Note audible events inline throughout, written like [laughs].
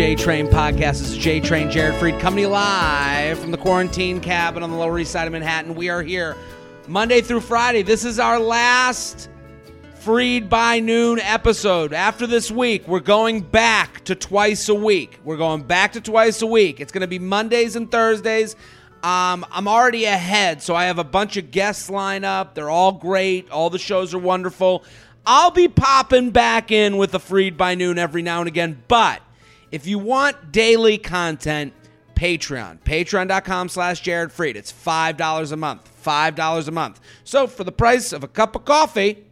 The J Train podcast. This is J Train Jared Freid coming to you live from the quarantine cabin on the Lower East Side of Manhattan. We are here Monday through Friday. This is our last Freid by Noon episode. After this week, we're going back to twice a week. We're going back to twice a week. It's going to be Mondays and Thursdays. Um, I'm already ahead, so I have a bunch of guests lined up. They're all great. All the shows are wonderful. I'll be popping back in with a Freid by Noon every now and again, but if you want daily content, Patreon. Patreon.com slash Jared Freid. It's $5 a month. $5 a month. So for the price of a cup of coffee,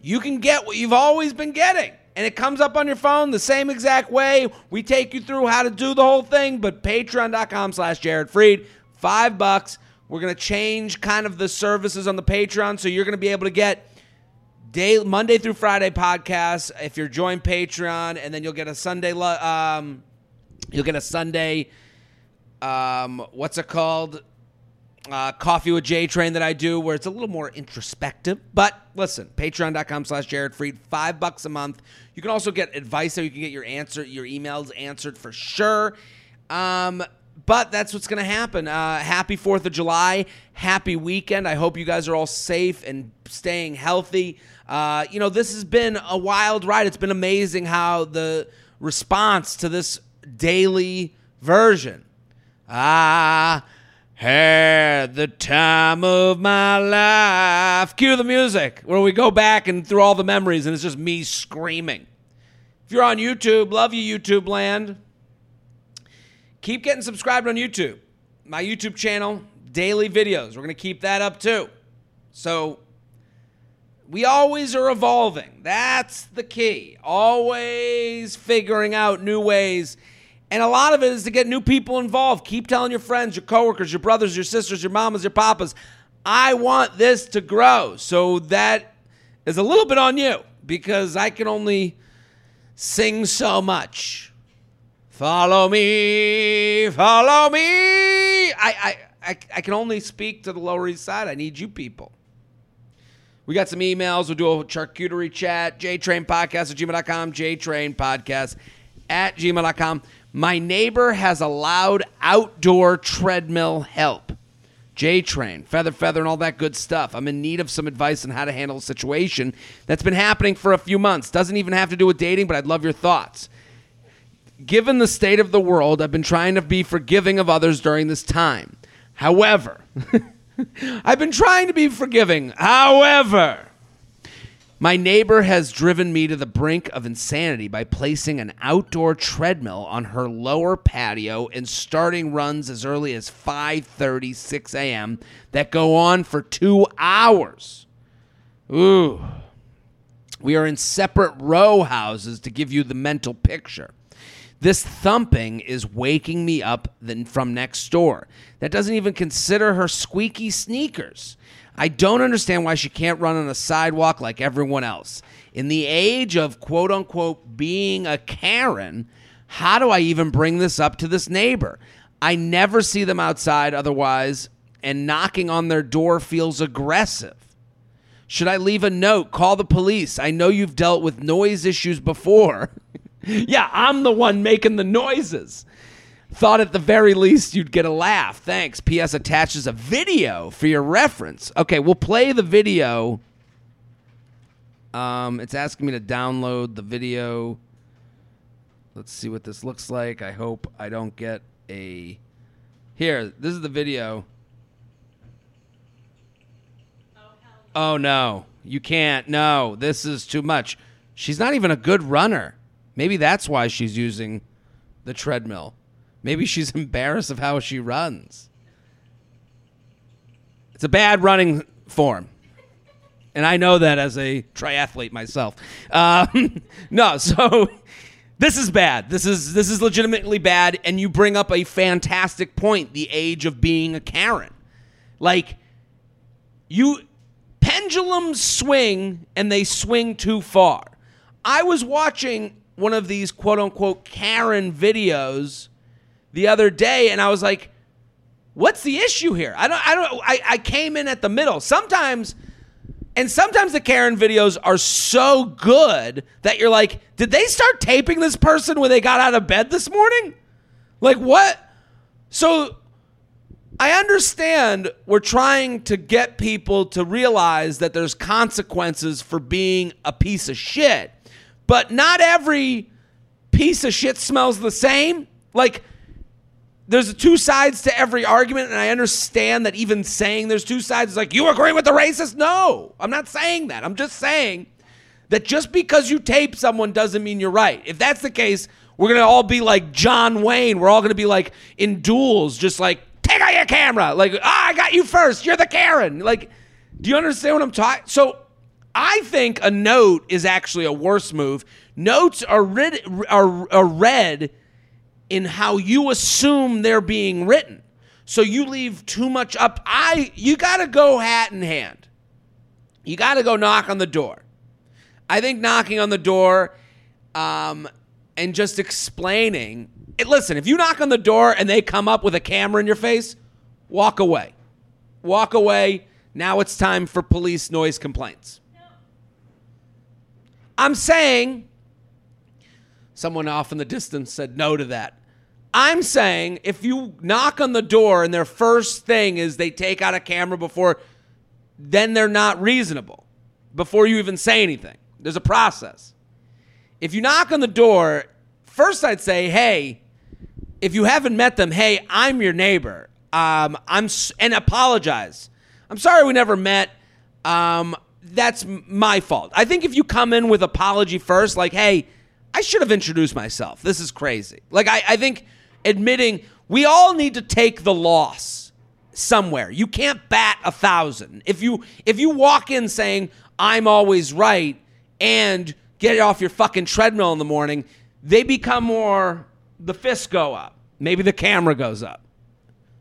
you can get what you've always been getting. And it comes up on your phone the same exact way. We take you through how to do the whole thing, but patreon.com slash Jared Freid, five bucks. We're going to change kind of the services on the Patreon, so you're going to be able to get day Monday through Friday podcast. if you're join Patreon, and then you'll get a Sunday. Um, you'll get a Sunday. Um, what's it called? Uh, Coffee with J Train that I do, where it's a little more introspective. But listen, patreon.com slash Jared Freid, five bucks a month. You can also get advice there. You can get your answer, your emails answered for sure. Um, but that's what's going to happen. Uh, happy 4th of July. Happy weekend. I hope you guys are all safe and staying healthy. Uh, you know, this has been a wild ride. It's been amazing how the response to this daily version. Ah, had the time of my life. Cue the music where we go back and through all the memories, and it's just me screaming. If you're on YouTube, love you, YouTube land. Keep getting subscribed on YouTube. My YouTube channel, daily videos. We're going to keep that up too. So we always are evolving. That's the key. Always figuring out new ways. And a lot of it is to get new people involved. Keep telling your friends, your coworkers, your brothers, your sisters, your mamas, your papas, I want this to grow. So that is a little bit on you because I can only sing so much. Follow me, follow me. I, I, I, I can only speak to the Lower East Side. I need you people. We got some emails. We'll do a charcuterie chat. JTrainPodcast at gmail.com. JTrainPodcast at gmail.com. My neighbor has allowed outdoor treadmill help. J Train, Feather Feather, and all that good stuff. I'm in need of some advice on how to handle a situation that's been happening for a few months. Doesn't even have to do with dating, but I'd love your thoughts. Given the state of the world, I've been trying to be forgiving of others during this time. However, [laughs] I've been trying to be forgiving. However, my neighbor has driven me to the brink of insanity by placing an outdoor treadmill on her lower patio and starting runs as early as 5:30, 6 a.m. that go on for 2 hours. Ooh. We are in separate row houses to give you the mental picture. This thumping is waking me up from next door. That doesn't even consider her squeaky sneakers. I don't understand why she can't run on a sidewalk like everyone else. In the age of quote unquote being a Karen, how do I even bring this up to this neighbor? I never see them outside otherwise, and knocking on their door feels aggressive. Should I leave a note? Call the police. I know you've dealt with noise issues before. [laughs] yeah, I'm the one making the noises. Thought at the very least you'd get a laugh. Thanks. P.S. attaches a video for your reference. Okay, we'll play the video. Um, it's asking me to download the video. Let's see what this looks like. I hope I don't get a. Here, this is the video. Oh no, you can't. No, this is too much. She's not even a good runner. Maybe that's why she's using the treadmill. Maybe she's [laughs] embarrassed of how she runs. It's a bad running form. And I know that as a triathlete myself. Um, [laughs] no, so [laughs] this is bad. This is this is legitimately bad. And you bring up a fantastic point: the age of being a Karen. Like you, pendulums swing and they swing too far. I was watching one of these quote unquote Karen videos the other day and I was like, what's the issue here? I don't I don't I, I came in at the middle. Sometimes And sometimes the Karen videos are so good that you're like, did they start taping this person when they got out of bed this morning? Like, what? So I understand we're trying to get people to realize that there's consequences for being a piece of shit, but not every piece of shit smells the same. Like, there's two sides to every argument, and I understand that even saying there's two sides is like, you agree with the racist? No, I'm not saying that. I'm just saying that just because you tape someone doesn't mean you're right. If that's the case, we're going to all be like John Wayne. We're all going to be like in duels, just like, take out your camera. Like, ah, oh, I got you first. You're the Karen. Like, do you understand what I'm talking? So I think a note is actually a worse move. Notes are read, are, are read in how you assume they're being written. So you leave too much up. I you got to go hat in hand. You got to go knock on the door. I think knocking on the door um, and just explaining. It, listen, if you knock on the door and they come up with a camera in your face, walk away. Walk away. Now it's time for police noise complaints. I'm saying someone off in the distance said no to that. I'm saying if you knock on the door and their first thing is they take out a camera before, then they're not reasonable before you even say anything. There's a process. If you knock on the door, first I'd say, hey, if you haven't met them, hey, I'm your neighbor. Um, I'm and apologize. I'm sorry we never met. Um, that's my fault. I think if you come in with apology first, like, hey, I should have introduced myself. This is crazy. Like, I, I think admitting we all need to take the loss somewhere. You can't bat a thousand. If you if you walk in saying I'm always right and get off your fucking treadmill in the morning, they become more the fists go up. Maybe the camera goes up.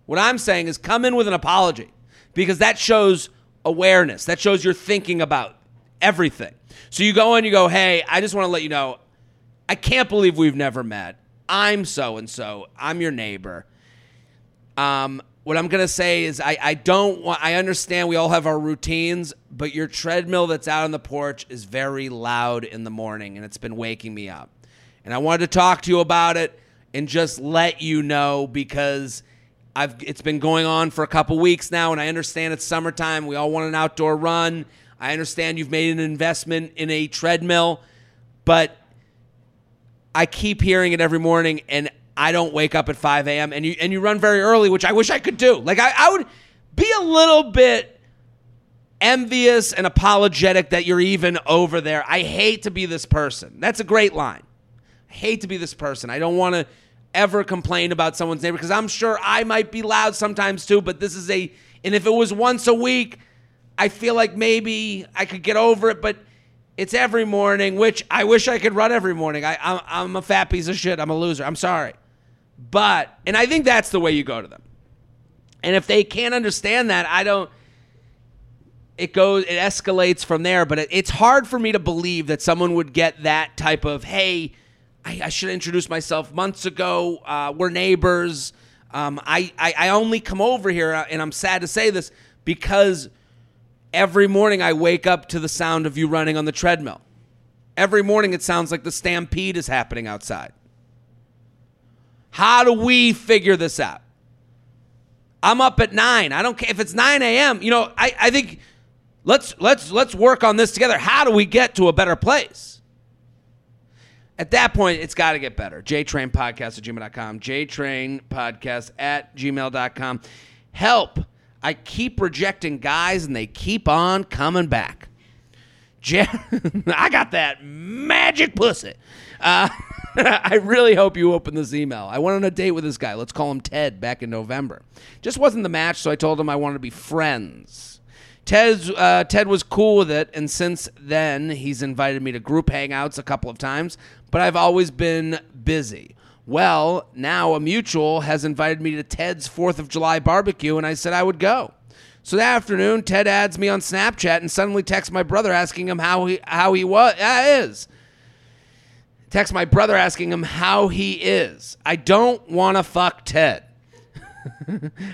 What I'm saying is come in with an apology because that shows awareness. That shows you're thinking about everything. So you go in, you go, hey, I just want to let you know, I can't believe we've never met. I'm so and so. I'm your neighbor. Um, what I'm gonna say is I, I don't want I understand we all have our routines, but your treadmill that's out on the porch is very loud in the morning and it's been waking me up. And I wanted to talk to you about it and just let you know because I've it's been going on for a couple weeks now and I understand it's summertime. We all want an outdoor run. I understand you've made an investment in a treadmill, but I keep hearing it every morning, and I don't wake up at 5 a.m. and you and you run very early, which I wish I could do. Like I, I would be a little bit envious and apologetic that you're even over there. I hate to be this person. That's a great line. I hate to be this person. I don't want to ever complain about someone's neighbor because I'm sure I might be loud sometimes too, but this is a and if it was once a week, I feel like maybe I could get over it, but it's every morning, which I wish I could run every morning. I, I'm, I'm a fat piece of shit. I'm a loser. I'm sorry. But, and I think that's the way you go to them. And if they can't understand that, I don't, it goes, it escalates from there. But it, it's hard for me to believe that someone would get that type of, hey, I, I should introduce myself months ago. Uh, we're neighbors. Um, I, I, I only come over here, uh, and I'm sad to say this, because Every morning I wake up to the sound of you running on the treadmill. Every morning it sounds like the stampede is happening outside. How do we figure this out? I'm up at nine. I don't care if it's 9 a.m. You know, I, I think let's let's let's work on this together. How do we get to a better place? At that point, it's got to get better. JTrain Podcast at gmail.com. JTrain Podcast at gmail.com. Help I keep rejecting guys and they keep on coming back. [laughs] I got that magic pussy. Uh, [laughs] I really hope you open this email. I went on a date with this guy. Let's call him Ted back in November. Just wasn't the match, so I told him I wanted to be friends. Ted, uh, Ted was cool with it, and since then, he's invited me to group hangouts a couple of times, but I've always been busy. Well, now a mutual has invited me to Ted's 4th of July barbecue, and I said I would go. So that afternoon, Ted adds me on Snapchat and suddenly texts my brother asking him how he how he was uh, is. Text my brother asking him how he is. I don't want to fuck Ted.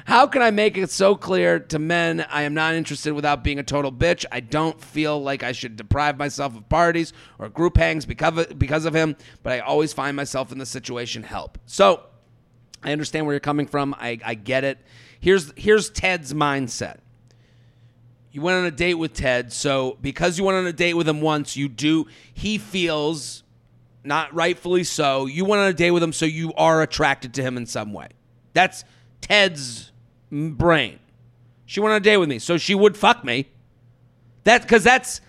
How can I make it so clear to men I am not interested without being a total bitch? I don't feel like I should deprive myself of parties or group hangs because of, because of him, but I always find myself in the situation. Help. So I understand where you're coming from. I, I get it. Here's here's Ted's mindset. You went on a date with Ted, so because you went on a date with him once, you do he feels not rightfully so. You went on a date with him, so you are attracted to him in some way. That's Ted's brain. She went on a date with me, so she would fuck me. That because that's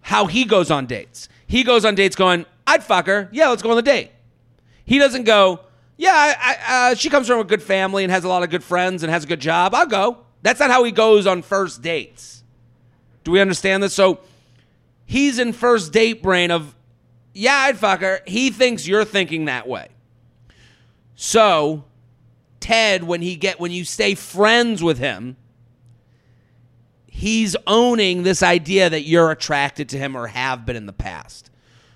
how he goes on dates. He goes on dates going, "I'd fuck her. Yeah, let's go on the date." He doesn't go, "Yeah, I, I, uh, she comes from a good family and has a lot of good friends and has a good job. I'll go." That's not how he goes on first dates. Do we understand this? So he's in first date brain of, "Yeah, I'd fuck her." He thinks you're thinking that way. So Ted when he get when you stay friends with him, he's owning this idea that you're attracted to him or have been in the past.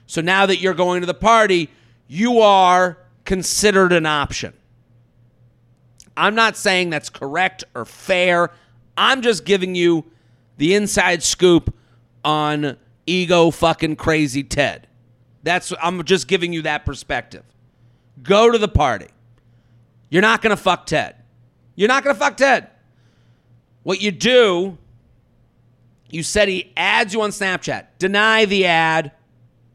So now that you're going to the party, you are considered an option. I'm not saying that's correct or fair. I'm just giving you the inside scoop on ego fucking crazy Ted. That's I'm just giving you that perspective. Go to the party. You're not going to fuck Ted. You're not going to fuck Ted. What you do, you said he adds you on Snapchat. Deny the ad.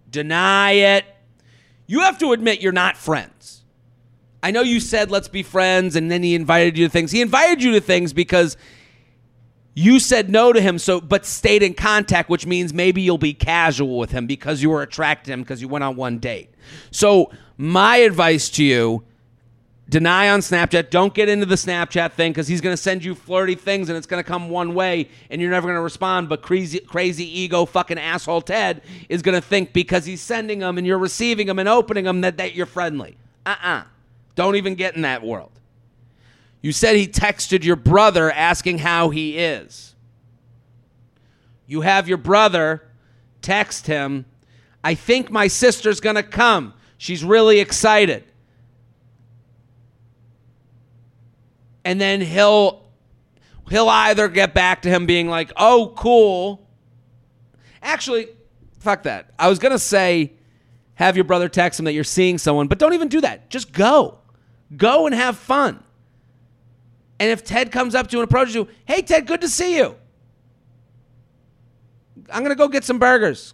Deny it. You have to admit you're not friends. I know you said let's be friends and then he invited you to things. He invited you to things because you said no to him so but stayed in contact which means maybe you'll be casual with him because you were attracted to him because you went on one date. So my advice to you deny on Snapchat. Don't get into the Snapchat thing because he's going to send you flirty things and it's going to come one way and you're never going to respond. But crazy, crazy ego fucking asshole Ted is going to think because he's sending them and you're receiving them and opening them that, that you're friendly. Uh uh-uh. uh. do not even get in that world. You said he texted your brother asking how he is. You have your brother text him, I think my sister's going to come. She's really excited. And then he'll he'll either get back to him being like, "Oh, cool." Actually, fuck that. I was gonna say, have your brother text him that you're seeing someone, but don't even do that. Just go, go and have fun. And if Ted comes up to you and approaches you, "Hey, Ted, good to see you. I'm gonna go get some burgers.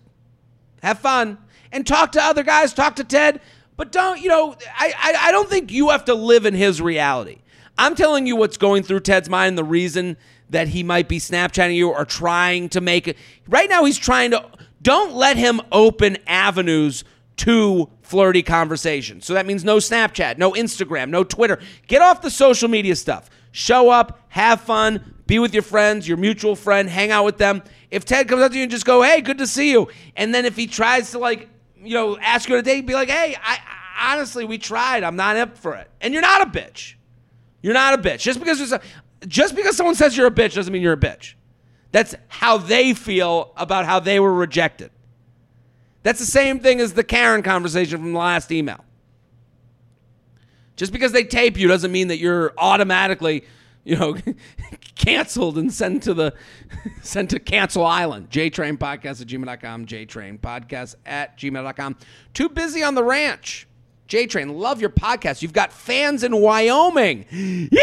Have fun and talk to other guys. Talk to Ted." But don't, you know, I, I, I don't think you have to live in his reality. I'm telling you what's going through Ted's mind, the reason that he might be Snapchatting you or trying to make it. Right now, he's trying to. Don't let him open avenues to flirty conversation. So that means no Snapchat, no Instagram, no Twitter. Get off the social media stuff. Show up, have fun, be with your friends, your mutual friend, hang out with them. If Ted comes up to you and just go, "Hey, good to see you," and then if he tries to like, you know, ask you on a date, be like, "Hey, I honestly, we tried. I'm not up for it," and you're not a bitch. You're not a bitch. Just because a, just because someone says you're a bitch doesn't mean you're a bitch. That's how they feel about how they were rejected. That's the same thing as the Karen conversation from the last email. Just because they tape you doesn't mean that you're automatically, you know, [laughs] canceled and sent to the [laughs] sent to cancel island. JTrain podcast at gmail.com, JTrain podcast at gmail.com. Too busy on the ranch. J Train, love your podcast. You've got fans in Wyoming. Yeehaw!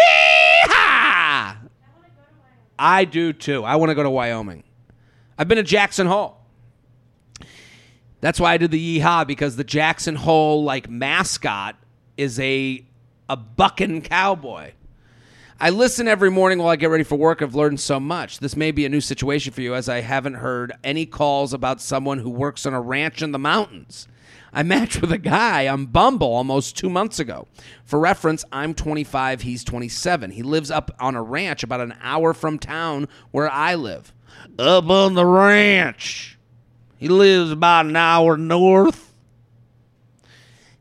I do too. I want to go to Wyoming. I've been to Jackson Hole. That's why I did the yeehaw because the Jackson Hole like mascot is a a bucking cowboy. I listen every morning while I get ready for work. I've learned so much. This may be a new situation for you as I haven't heard any calls about someone who works on a ranch in the mountains. I matched with a guy on Bumble almost two months ago. For reference, I'm 25, he's 27. He lives up on a ranch about an hour from town where I live. Up on the ranch. He lives about an hour north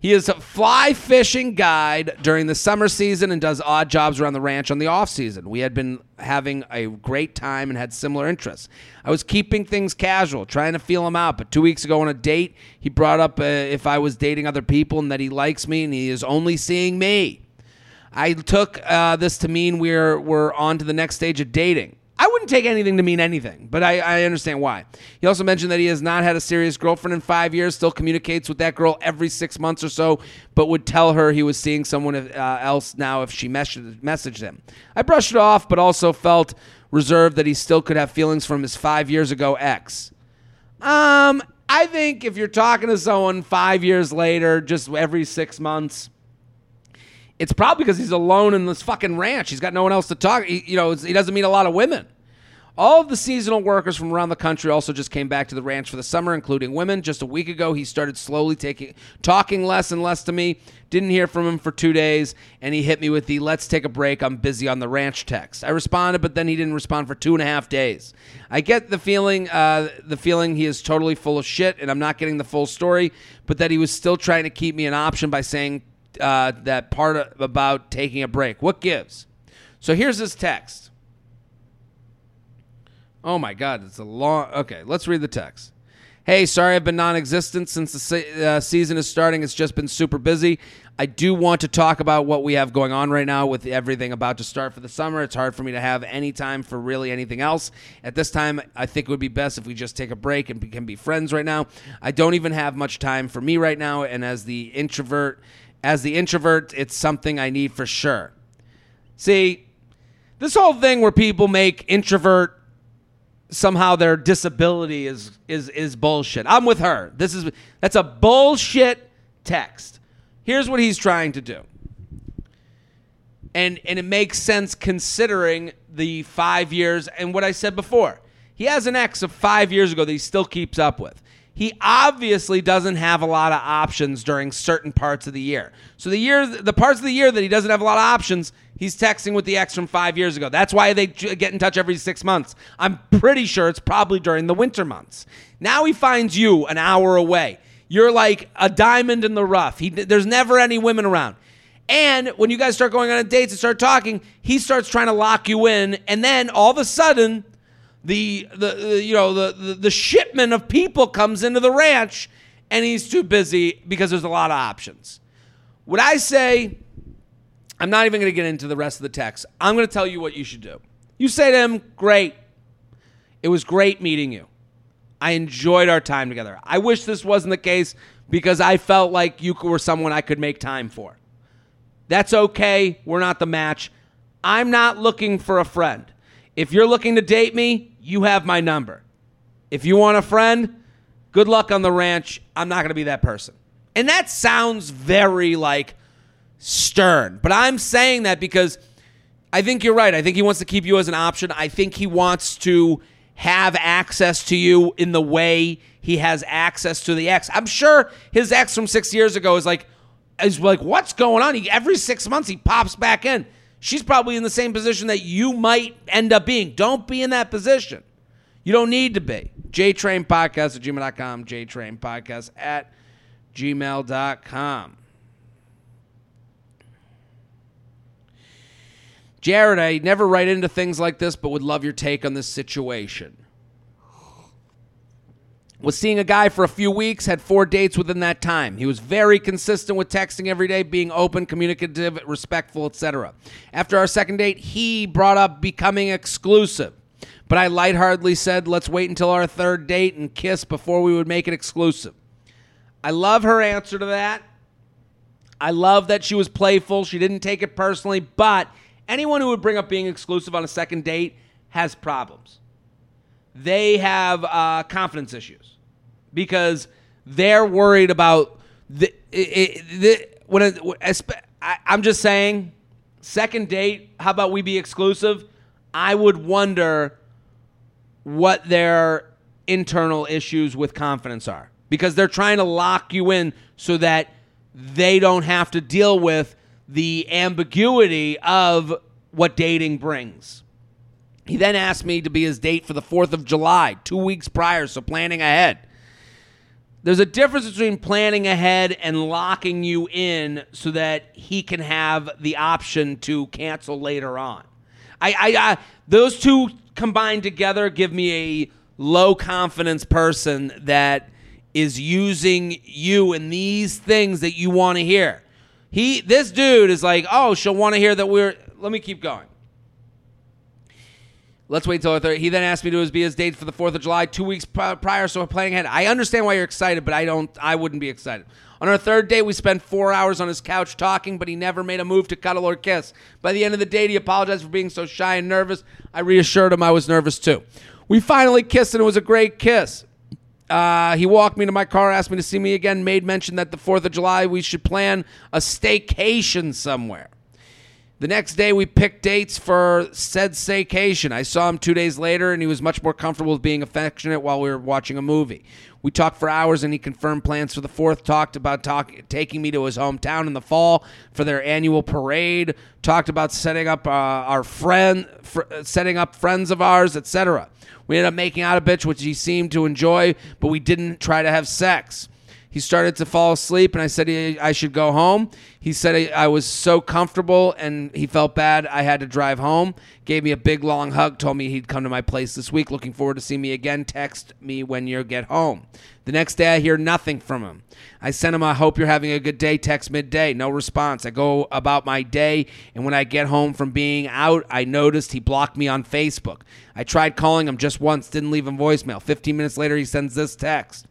he is a fly fishing guide during the summer season and does odd jobs around the ranch on the off season. We had been having a great time and had similar interests. I was keeping things casual, trying to feel him out. But two weeks ago on a date, he brought up uh, if I was dating other people and that he likes me and he is only seeing me. I took uh, this to mean we're we're on to the next stage of dating. I wouldn't take anything to mean anything, but I, I understand why. He also mentioned that he has not had a serious girlfriend in five years, still communicates with that girl every six months or so, but would tell her he was seeing someone uh, else now if she messaged, him. I brushed it off, but also felt reserved that he still could have feelings from his five years ago ex. Um, I think if you're talking to someone five years later, just every six months, it's probably because he's alone in this fucking ranch. He's got no one else to talk. He, you know, he doesn't meet a lot of women. All of the seasonal workers from around the country also just came back to the ranch for the summer, including women. Just a week ago, he started slowly taking talking less and less to me. Didn't hear from him for two days, and he hit me with the "Let's take a break. I'm busy on the ranch" text. I responded, but then he didn't respond for two and a half days. I get the feeling, uh, the feeling he is totally full of shit, and I'm not getting the full story, but that he was still trying to keep me an option by saying uh, that part of, about taking a break. What gives? So here's this text. Oh my God, it's a long. Okay, let's read the text. Hey, sorry I've been non existent since the se- uh, season is starting. It's just been super busy. I do want to talk about what we have going on right now with everything about to start for the summer. It's hard for me to have any time for really anything else. At this time, I think it would be best if we just take a break and can be friends right now. I don't even have much time for me right now, and as the introvert, as the introvert, it's something I need for sure. See, this whole thing where people make introvert somehow their disability is is is bullshit. I'm with her. This is that's a bullshit text. Here's what he's trying to do. And and it makes sense considering the 5 years and what I said before. He has an ex of 5 years ago that he still keeps up with. He obviously doesn't have a lot of options during certain parts of the year. So the year the parts of the year that he doesn't have a lot of options, He's texting with the ex from five years ago. That's why they get in touch every six months. I'm pretty sure it's probably during the winter months. Now he finds you an hour away. You're like a diamond in the rough. He, there's never any women around. And when you guys start going on dates and start talking, he starts trying to lock you in. And then all of a sudden, the, the, you know the, the the shipment of people comes into the ranch, and he's too busy because there's a lot of options. Would I say I'm not even going to get into the rest of the text. I'm going to tell you what you should do. You say to him, Great. It was great meeting you. I enjoyed our time together. I wish this wasn't the case because I felt like you were someone I could make time for. That's okay. We're not the match. I'm not looking for a friend. If you're looking to date me, you have my number. If you want a friend, good luck on the ranch. I'm not going to be that person. And that sounds very like, stern. But I'm saying that because I think you're right. I think he wants to keep you as an option. I think he wants to have access to you in the way he has access to the ex. I'm sure his ex from six years ago is like, is like, what's going on? He, every six months he pops back in. She's probably in the same position that you might end up being. Don't be in that position. You don't need to be. JTrain Podcast at gmail.com. JTrain Podcast at gmail.com. Jared, I never write into things like this, but would love your take on this situation. Was seeing a guy for a few weeks, had four dates within that time. He was very consistent with texting every day, being open, communicative, respectful, etc. After our second date, he brought up becoming exclusive. But I lightheartedly said, let's wait until our third date and kiss before we would make it exclusive. I love her answer to that. I love that she was playful. She didn't take it personally, but anyone who would bring up being exclusive on a second date has problems. They have uh, confidence issues because they're worried about the, it, the when it, I'm just saying, second date. How about we be exclusive? I would wonder what their internal issues with confidence are because they're trying to lock you in so that they don't have to deal with the ambiguity of what dating brings. He then asked me to be his date for the 4th of July, two weeks prior, so planning ahead. There's a difference between planning ahead and locking you in so that he can have the option to cancel later on. I, I, I those two combined together give me a low confidence person that is using you in these things that you want to hear. He this dude is like, oh, she'll want to hear that we're. Let me keep going. Let's wait till the third. He then asked me to be his date for the Fourth of July, two weeks prior. So we're planning ahead. I understand why you're excited, but I don't. I wouldn't be excited. On our third date, we spent four hours on his couch talking, but he never made a move to cuddle or kiss. By the end of the date, he apologized for being so shy and nervous. I reassured him I was nervous too. We finally kissed, and it was a great kiss. Uh, he walked me to my car, asked me to see me again, made mention that the 4th of July we should plan a staycation somewhere. The next day, we picked dates for said staycation. I saw him two days later, and he was much more comfortable with being affectionate while we were watching a movie. We talked for hours, and he confirmed plans for the fourth. Talked about talk, taking me to his hometown in the fall for their annual parade. Talked about setting up uh, our friend, fr- setting up friends of ours, etc. We ended up making out a bitch, which he seemed to enjoy, but we didn't try to have sex. He started to fall asleep, and I said I should go home. He said I was so comfortable, and he felt bad. I had to drive home. Gave me a big long hug. Told me he'd come to my place this week. Looking forward to seeing me again. Text me when you get home. The next day, I hear nothing from him. I send him, I hope you're having a good day. Text midday. No response. I go about my day, and when I get home from being out, I noticed he blocked me on Facebook. I tried calling him just once, didn't leave him voicemail. 15 minutes later, he sends this text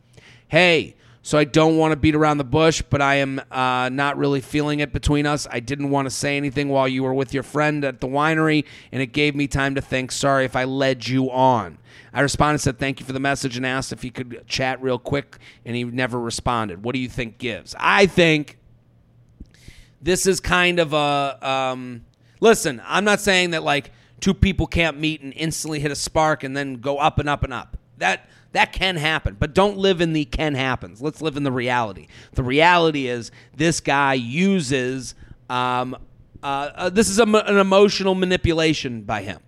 Hey, so I don't want to beat around the bush, but I am uh, not really feeling it between us. I didn't want to say anything while you were with your friend at the winery, and it gave me time to think. Sorry if I led you on. I responded, said thank you for the message, and asked if he could chat real quick, and he never responded. What do you think gives? I think this is kind of a. Um, listen, I'm not saying that like two people can't meet and instantly hit a spark and then go up and up and up. That that can happen, but don't live in the can happens. Let's live in the reality. The reality is this guy uses um, uh, uh, this is a, an emotional manipulation by him.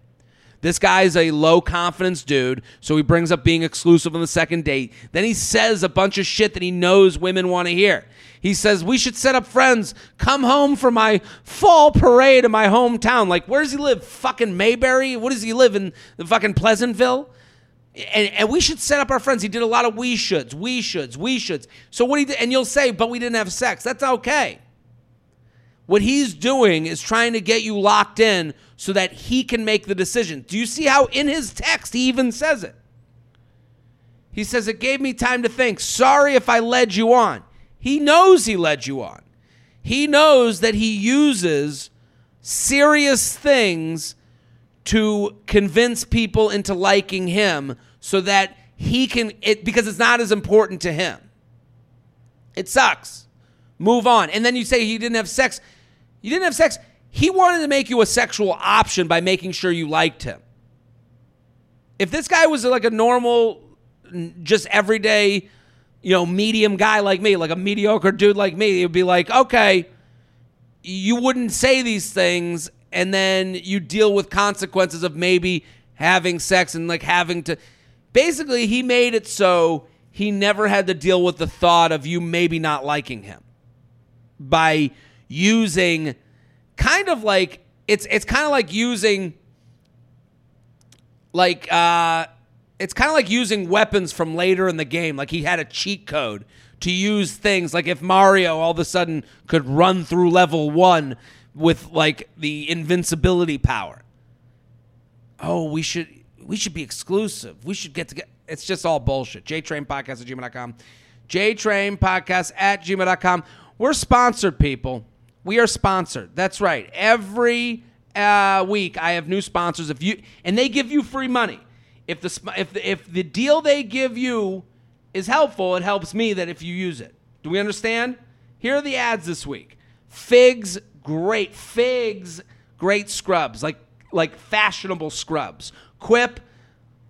This guy is a low confidence dude, so he brings up being exclusive on the second date. Then he says a bunch of shit that he knows women want to hear. He says, We should set up friends. Come home for my fall parade in my hometown. Like, where does he live? Fucking Mayberry? What does he live in? The fucking Pleasantville? And, and we should set up our friends. He did a lot of we shoulds, we shoulds, we shoulds. So what he did, and you'll say, but we didn't have sex. That's okay. What he's doing is trying to get you locked in so that he can make the decision. Do you see how in his text he even says it? He says, It gave me time to think. Sorry if I led you on. He knows he led you on. He knows that he uses serious things to convince people into liking him so that he can it because it's not as important to him. It sucks. Move on. And then you say he didn't have sex. You didn't have sex. He wanted to make you a sexual option by making sure you liked him. If this guy was like a normal just everyday, you know, medium guy like me, like a mediocre dude like me, it'd be like, okay, you wouldn't say these things and then you deal with consequences of maybe having sex and like having to basically he made it so he never had to deal with the thought of you maybe not liking him by using kind of like it's it's kind of like using like uh it's kind of like using weapons from later in the game like he had a cheat code to use things like if Mario all of a sudden could run through level 1 with like the invincibility power. Oh, we should we should be exclusive. We should get together. It's just all bullshit. JTrain Podcast at gmail.com. JTrain Podcast at gmail.com. We're sponsored, people. We are sponsored. That's right. Every uh, week I have new sponsors. If you and they give you free money. If the if the, if the deal they give you is helpful, it helps me that if you use it. Do we understand? Here are the ads this week. Figs great figs, great scrubs, like like fashionable scrubs. Quip,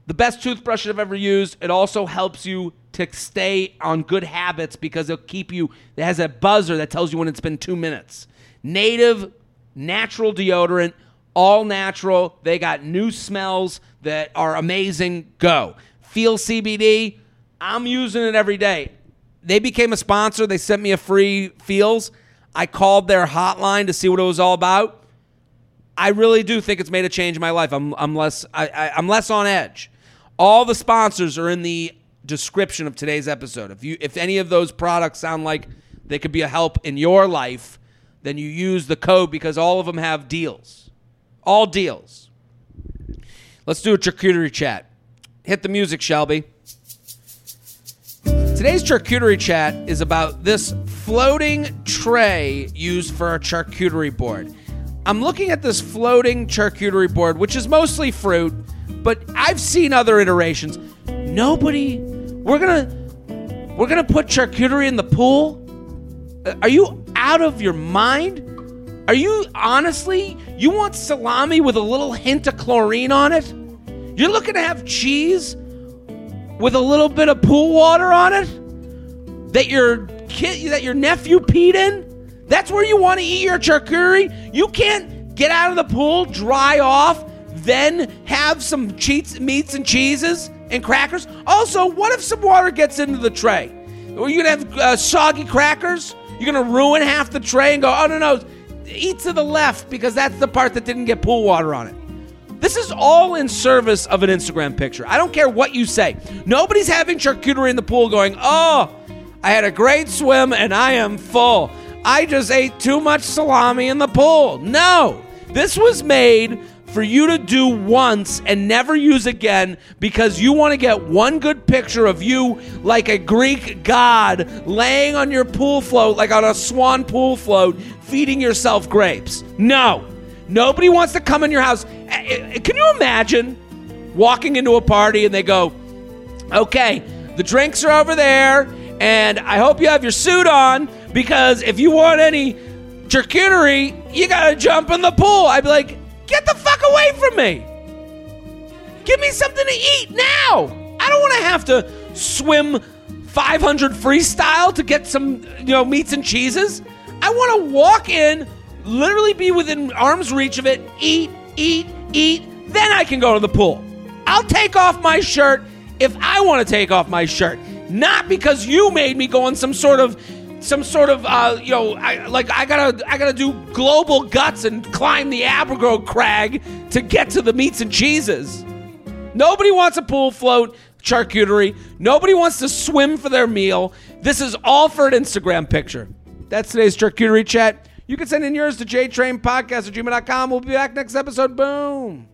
the best toothbrush I've ever used. It also helps you to stay on good habits because it'll keep you. It has a buzzer that tells you when it's been two minutes. Native, natural deodorant, all natural. They got new smells that are amazing. Go. Feals CBD. I'm using it every day. They became a sponsor. They sent me a free Feals. I called their hotline to see what it was all about. I really do think it's made a change in my life. I'm, I'm less I, I, I'm less on edge. All the sponsors are in the description of today's episode. If you if any of those products sound like they could be a help in your life, then you use the code because all of them have deals. All deals. Let's do a charcuterie chat. Hit the music, Shelby. Today's charcuterie chat is about this floating tray used for a charcuterie board. I'm looking at this floating charcuterie board, which is mostly fruit, but I've seen other iterations. Nobody, we're gonna, we're gonna put charcuterie in the pool. Uh, Are you out of your mind? Are you honestly, you want salami with a little hint of chlorine on it? You're looking to have cheese with a little bit of pool water on it that your kid, that your nephew peed in? That's where you want to eat your charcuterie? You can't get out of the pool, dry off, then have some cheats, meats and cheeses and crackers. Also, what if some water gets into the tray? Are you gonna have uh, soggy crackers? You're gonna ruin half the tray and go, oh no no, eat to the left because that's the part that didn't get pool water on it. This is all in service of an Instagram picture. I don't care what you say. Nobody's having charcuterie in the pool going, oh, I had a great swim and I am full. I just ate too much salami in the pool. No, this was made for you to do once and never use again because you want to get one good picture of you like a Greek god laying on your pool float, like on a swan pool float, feeding yourself grapes. No, nobody wants to come in your house. Eh, eh, Can you imagine walking into a party and they go, okay, the drinks are over there, and I hope you have your suit on because if you want any charcuterie, you gotta jump in the pool. I'd be like, get the fuck away from me. Give me something to eat now. I don't want to have to swim 500 freestyle to get some, you know, meats and cheeses. I want to walk in, literally be within arm's reach of it, eat, eat, eat, then I can go to the pool. I'll take off my shirt if I want to take off my shirt, not because you made me go on some sort of some sort of uh, you know I, like I gotta I gotta do global guts and climb the Aggro Crag to get to the meats and cheeses. Nobody wants a pool float charcuterie. Nobody wants to swim for their meal. This is all for an Instagram picture. That's today's charcuterie chat. You can send in yours to jtrainpodcast at gmail.com. We'll be back next episode. Boom.